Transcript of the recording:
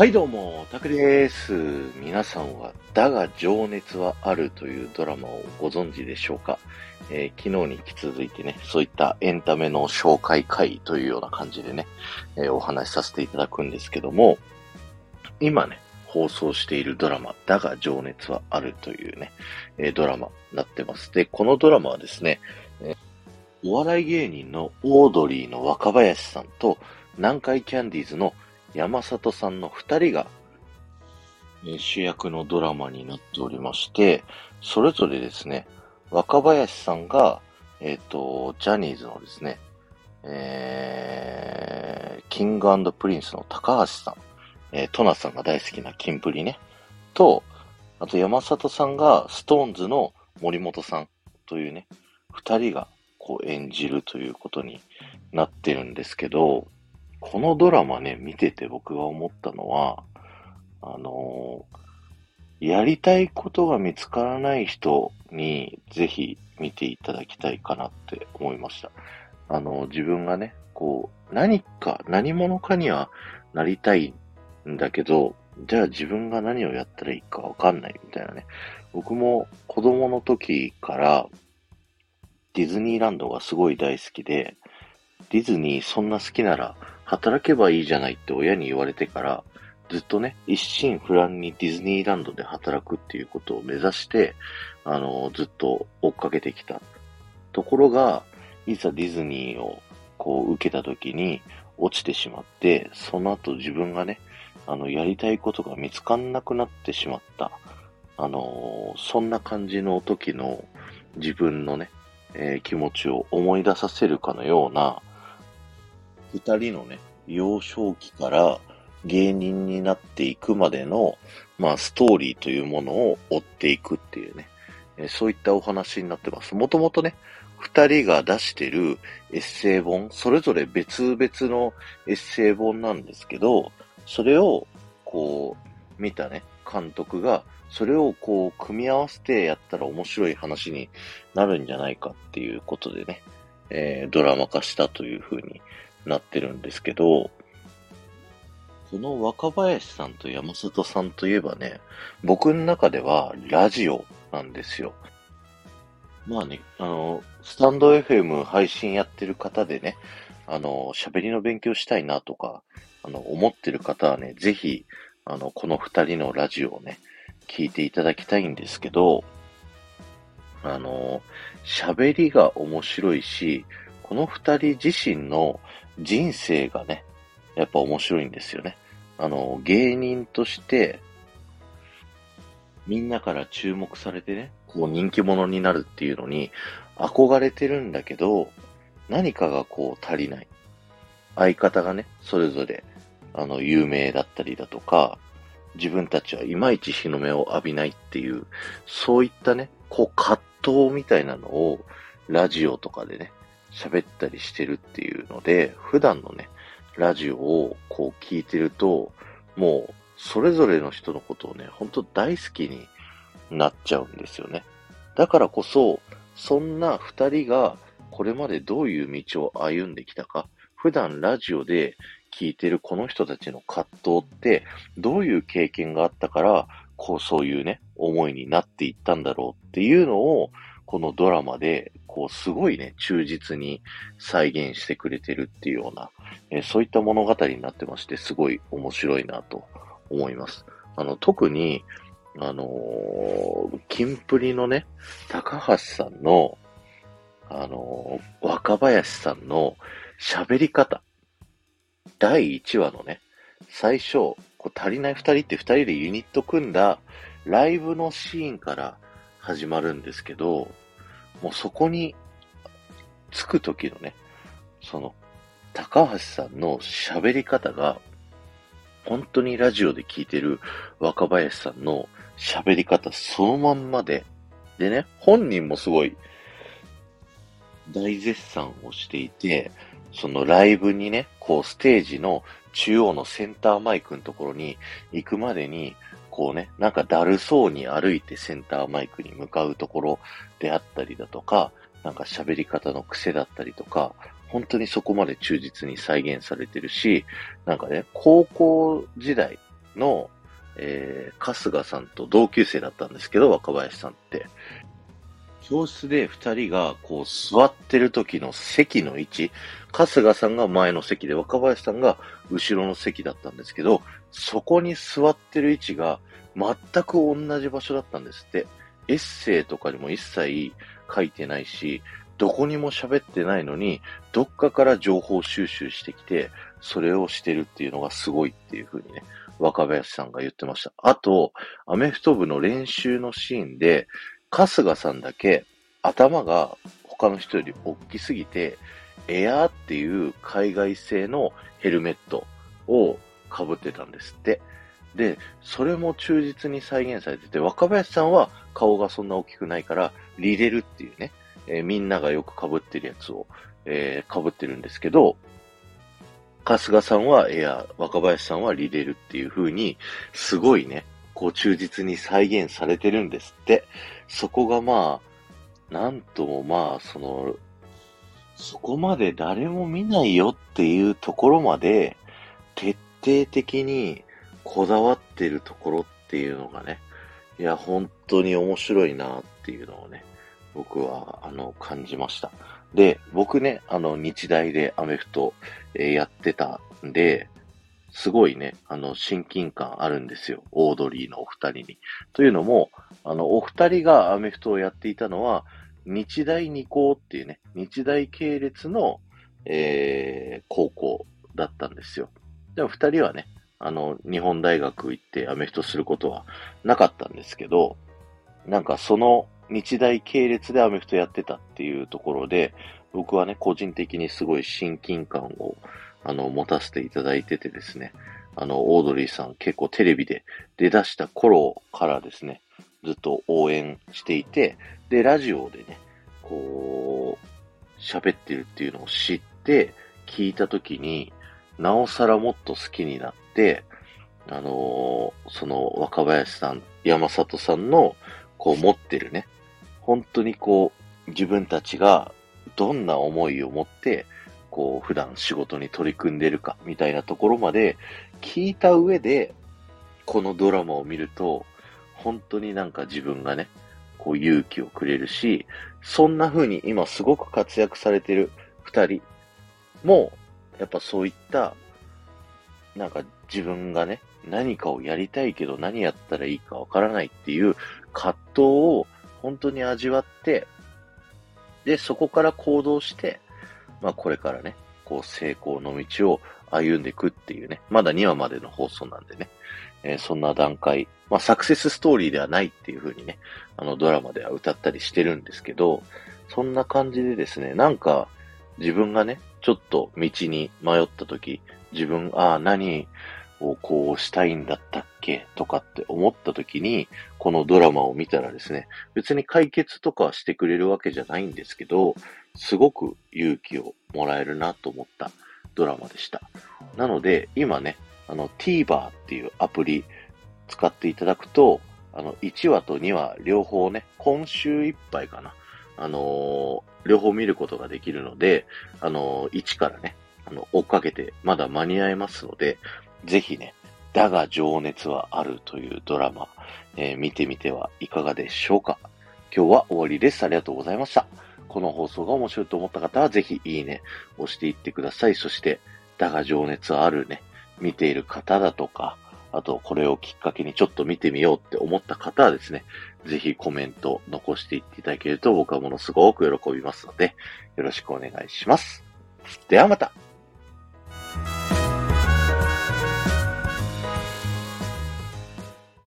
はいどうも、タクです。皆さんは、だが情熱はあるというドラマをご存知でしょうか、えー、昨日に引き続いてね、そういったエンタメの紹介会というような感じでね、えー、お話しさせていただくんですけども、今ね、放送しているドラマ、だが情熱はあるというね、えー、ドラマになってます。で、このドラマはですね、えお笑い芸人のオードリーの若林さんと南海キャンディーズの山里さんの二人が主役のドラマになっておりまして、それぞれですね、若林さんが、えっ、ー、と、ジャニーズのですね、えー、 King & Prince の高橋さん、えー、トナさんが大好きなキンプリね、と、あと山里さんが SixTONES の森本さんというね、二人がこう演じるということになってるんですけど、このドラマね、見てて僕が思ったのは、あのー、やりたいことが見つからない人にぜひ見ていただきたいかなって思いました。あのー、自分がね、こう、何か、何者かにはなりたいんだけど、じゃあ自分が何をやったらいいかわかんないみたいなね。僕も子供の時からディズニーランドがすごい大好きで、ディズニーそんな好きなら働けばいいじゃないって親に言われてから、ずっとね、一心不乱にディズニーランドで働くっていうことを目指して、あの、ずっと追っかけてきた。ところが、いざディズニーをこう受けた時に落ちてしまって、その後自分がね、あの、やりたいことが見つかんなくなってしまった。あの、そんな感じの時の自分のね、えー、気持ちを思い出させるかのような、二人のね、幼少期から芸人になっていくまでの、まあ、ストーリーというものを追っていくっていうね、えそういったお話になってます。もともとね、二人が出してるエッセイ本、それぞれ別々のエッセイ本なんですけど、それを、こう、見たね、監督が、それをこう、組み合わせてやったら面白い話になるんじゃないかっていうことでね、えー、ドラマ化したというふうになってるんですけど、この若林さんと山里さんといえばね、僕の中ではラジオなんですよ。まあね、あの、スタンド FM 配信やってる方でね、あの、喋りの勉強したいなとか、あの、思ってる方はね、ぜひ、あの、この二人のラジオをね、聞いていただきたいんですけど、あの、喋りが面白いし、この二人自身の人生がね、やっぱ面白いんですよね。あの、芸人として、みんなから注目されてね、こう人気者になるっていうのに憧れてるんだけど、何かがこう足りない。相方がね、それぞれ、あの、有名だったりだとか、自分たちはいまいち日の目を浴びないっていう、そういったね、こう葛藤みたいなのを、ラジオとかでね、喋ったりしてるっていうので、普段のね、ラジオをこう聞いてると、もうそれぞれの人のことをね、ほんと大好きになっちゃうんですよね。だからこそ、そんな二人がこれまでどういう道を歩んできたか、普段ラジオで聞いてるこの人たちの葛藤ってどういう経験があったから、こうそういうね、思いになっていったんだろうっていうのを、このドラマでこう、すごいね、忠実に再現してくれてるっていうような、えー、そういった物語になってまして、すごい面白いなと思います。あの、特に、あのー、キンプリのね、高橋さんの、あのー、若林さんの喋り方。第1話のね、最初、こう足りない2人って2人でユニット組んだライブのシーンから始まるんですけど、もうそこに着く時のね、その、高橋さんの喋り方が、本当にラジオで聞いてる若林さんの喋り方そのまんまで、でね、本人もすごい大絶賛をしていて、そのライブにね、こうステージの中央のセンターマイクのところに行くまでに、こうね、なんかだるそうに歩いてセンターマイクに向かうところであったりだとか、なんか喋り方の癖だったりとか、本当にそこまで忠実に再現されてるし、なんかね、高校時代の、えー、春日さんと同級生だったんですけど、若林さんって。教室で二人がこう座ってる時の席の位置、春日さんが前の席で若林さんが後ろの席だったんですけど、そこに座ってる位置が全く同じ場所だったんですって。エッセイとかにも一切書いてないし、どこにも喋ってないのに、どっかから情報収集してきて、それをしてるっていうのがすごいっていうふうにね、若林さんが言ってました。あと、アメフト部の練習のシーンで、春日さんだけ頭が他の人より大きすぎて、エアーっていう海外製のヘルメットを被ってたんですって。で、それも忠実に再現されてて、若林さんは顔がそんな大きくないから、リレルっていうね、えー、みんながよく被ってるやつを、えー、被ってるんですけど、春日さんはエアー、若林さんはリレルっていう風に、すごいね、こう忠実に再現されてるんですって。そこがまあ、なんともまあ、その、そこまで誰も見ないよっていうところまで、徹底的にこだわってるところっていうのがね、いや、本当に面白いなっていうのをね、僕は、あの、感じました。で、僕ね、あの、日大でアメフト、えー、やってたんで、すごいね、あの、親近感あるんですよ。オードリーのお二人に。というのも、あの、お二人がアメフトをやっていたのは、日大二高っていうね、日大系列の、えー、高校だったんですよ。でも二人はね、あの、日本大学行ってアメフトすることはなかったんですけど、なんかその日大系列でアメフトやってたっていうところで、僕はね、個人的にすごい親近感を、あの、持たせていただいててですね、あの、オードリーさん結構テレビで出だした頃からですね、ずっと応援していて、で、ラジオでね、こう、喋ってるっていうのを知って、聞いたときに、なおさらもっと好きになって、あのー、その若林さん、山里さんの、こう持ってるね、本当にこう、自分たちがどんな思いを持って、こう、普段仕事に取り組んでるか、みたいなところまで聞いた上で、このドラマを見ると、本当になんか自分がね、こう勇気をくれるし、そんな風に今すごく活躍されてる二人も、やっぱそういった、なんか自分がね、何かをやりたいけど何やったらいいかわからないっていう葛藤を本当に味わって、で、そこから行動して、まあこれからね、こう成功の道を歩んでいくっていうね、まだ2話までの放送なんでね、えー、そんな段階、まあサクセスストーリーではないっていう風にね、あのドラマでは歌ったりしてるんですけど、そんな感じでですね、なんか自分がね、ちょっと道に迷った時、自分、ああ、何をこうしたいんだったっけとかって思った時に、このドラマを見たらですね、別に解決とかしてくれるわけじゃないんですけど、すごく勇気をもらえるなと思ったドラマでした。なので、今ね、あの TVer っていうアプリ使っていただくと、あの、1話と2話両方ね、今週いっぱいかな。あのー、両方見ることができるので、あのー、1からね、あの、追っかけてまだ間に合いますので、ぜひね、だが情熱はあるというドラマ、えー、見てみてはいかがでしょうか。今日は終わりです。ありがとうございました。この放送が面白いと思った方はぜひいいね、押していってください。そして、だが情熱はあるね、見ている方だとか、あとこれをきっかけにちょっと見てみようって思った方はですね、ぜひコメント残していっていただけると僕はものすごく喜びますので、よろしくお願いします。ではまた